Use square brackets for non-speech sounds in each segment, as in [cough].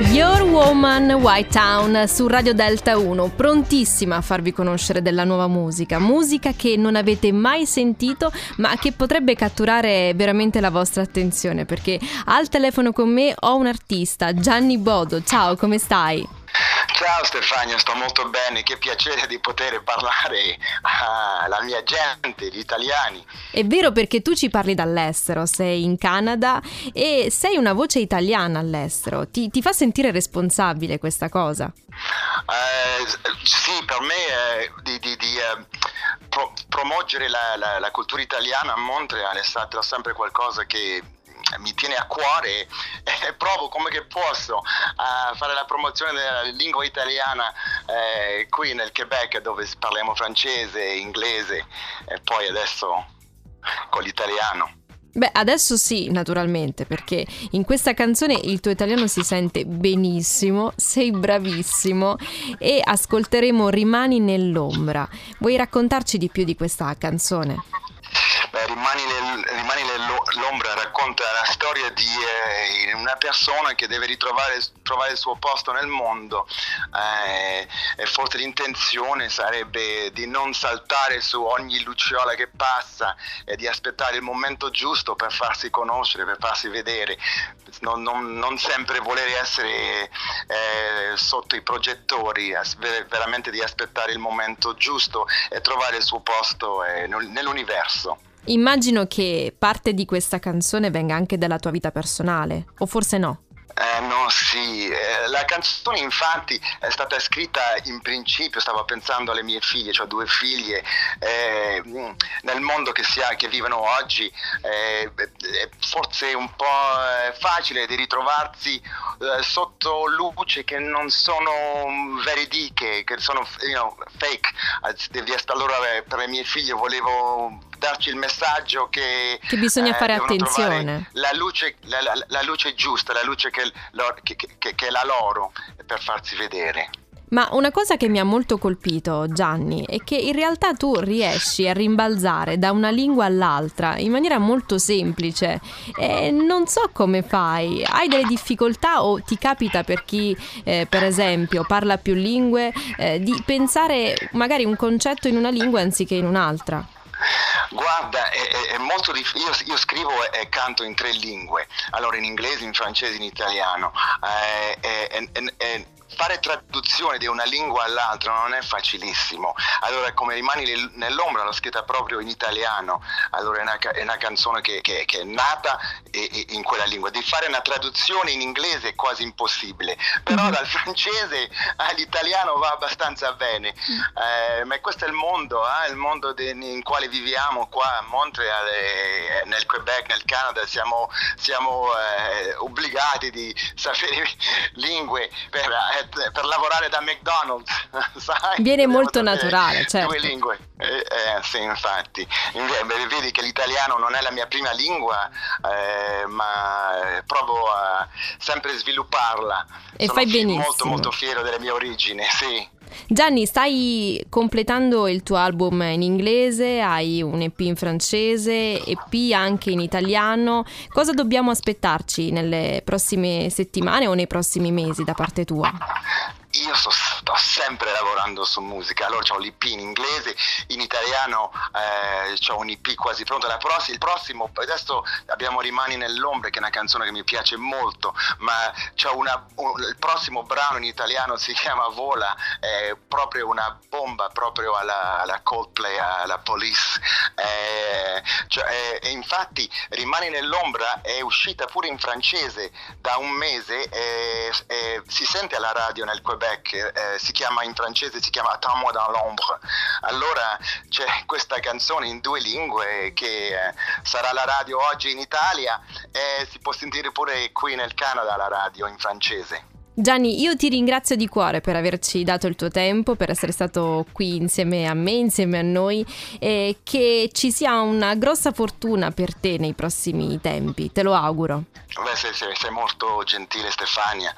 Your Woman White Town su Radio Delta 1, prontissima a farvi conoscere della nuova musica, musica che non avete mai sentito ma che potrebbe catturare veramente la vostra attenzione perché al telefono con me ho un artista, Gianni Bodo, ciao come stai? Ciao Stefania, sto molto bene, che piacere di poter parlare alla mia gente, gli italiani. È vero perché tu ci parli dall'estero, sei in Canada e sei una voce italiana all'estero, ti, ti fa sentire responsabile questa cosa? Eh, sì, per me è di, di, di eh, pro, promuovere la, la, la cultura italiana a Montreal è stato sempre qualcosa che mi tiene a cuore [laughs] e provo come che posso a fare la promozione della lingua italiana eh, qui nel Quebec dove parliamo francese, inglese e poi adesso con l'italiano. Beh, adesso sì, naturalmente, perché in questa canzone il tuo italiano si sente benissimo, sei bravissimo e ascolteremo Rimani nell'ombra. Vuoi raccontarci di più di questa canzone? Rimani, nel, rimani nell'ombra racconta la storia di eh, una persona che deve ritrovare trovare il suo posto nel mondo eh, e forse l'intenzione sarebbe di non saltare su ogni lucciola che passa e di aspettare il momento giusto per farsi conoscere, per farsi vedere, non, non, non sempre volere essere eh, sotto i progettori, veramente di aspettare il momento giusto e trovare il suo posto eh, nell'universo. Immagino che parte di questa canzone venga anche dalla tua vita personale, o forse no? Eh, no, sì, eh, la canzone infatti è stata scritta in principio, stavo pensando alle mie figlie, cioè due figlie, eh, nel mondo che, ha, che vivono oggi eh, è forse un po' eh, facile di ritrovarsi eh, sotto luce che non sono veridiche, che sono you know, fake. Allora per le mie figlie volevo darci il messaggio che, che bisogna eh, fare attenzione. La luce, la, la, la luce, giusta, la luce che, che, che, è la loro per farsi vedere. Ma una cosa che mi ha molto colpito, Gianni, è che in realtà tu riesci a rimbalzare da una lingua all'altra in maniera molto semplice e non so come fai. Hai delle difficoltà o ti capita per chi, eh, per esempio, parla più lingue, eh, di pensare magari un concetto in una lingua anziché in un'altra? Guarda, è, è molto difficile. Io, io, scrivo e canto in tre lingue, allora in inglese, in francese, in italiano. Eh, eh, fare traduzione di una lingua all'altra non è facilissimo. Allora, come rimani nell'ombra, l'ho scritta proprio in italiano. Allora, è una, è una canzone che, che, che, è nata in quella lingua. Di fare una traduzione in inglese è quasi impossibile, però mm-hmm. dal francese all'italiano va abbastanza bene. Mm. Eh, ma questo è il mondo, eh? il mondo de, in quale viviamo qua a Montreal, e, nel Quebec, nel Canada. Siamo, siamo eh, obbligati di sapere [laughs] lingue per eh, per lavorare da McDonald's, [laughs] sai? Viene molto naturale, certo. Due lingue, eh, eh, sì, infatti. Vedi che l'italiano non è la mia prima lingua, eh, ma provo a sempre svilupparla. E Sono fai benissimo. molto molto fiero delle mie origini, sì. Gianni, stai completando il tuo album in inglese, hai un EP in francese, EP anche in italiano. Cosa dobbiamo aspettarci nelle prossime settimane o nei prossimi mesi da parte tua? io sto, sto, sempre lavorando su musica, allora ho l'IP in inglese, in italiano eh, ho un IP quasi pronto, pross- il prossimo, adesso abbiamo Rimani nell'ombra che è una canzone che mi piace molto, ma una, un, il prossimo brano in italiano si chiama Vola, è proprio una bomba proprio alla, alla Coldplay, alla Police, eh, cioè, eh, infatti Rimani nell'ombra è uscita pure in francese da un mese e si sente alla radio nel Quebec Quebec, si chiama in francese, si chiama Attends-moi dans l'ombre. Allora c'è questa canzone in due lingue che eh, sarà la radio oggi in Italia e si può sentire pure qui nel Canada la radio in francese. Gianni, io ti ringrazio di cuore per averci dato il tuo tempo, per essere stato qui insieme a me, insieme a noi e che ci sia una grossa fortuna per te nei prossimi tempi, te lo auguro. Beh, sei, sei, sei molto gentile Stefania,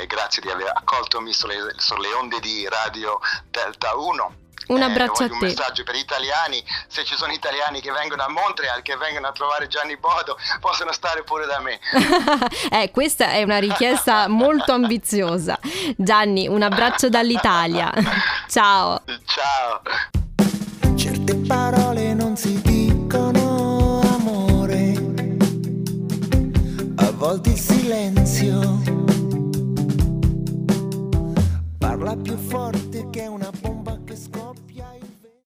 eh, grazie di aver accolto sulle, sulle onde di Radio Delta 1 Un abbraccio eh, a te. Un messaggio per gli italiani, se ci sono italiani che vengono a Montreal, che vengono a trovare Gianni Bodo, possono stare pure da me. [laughs] eh, questa è una richiesta molto ambiziosa. Gianni, un abbraccio dall'Italia. [laughs] Ciao. Ciao. Certe parole non si dicono amore, a volte il silenzio parla più forte.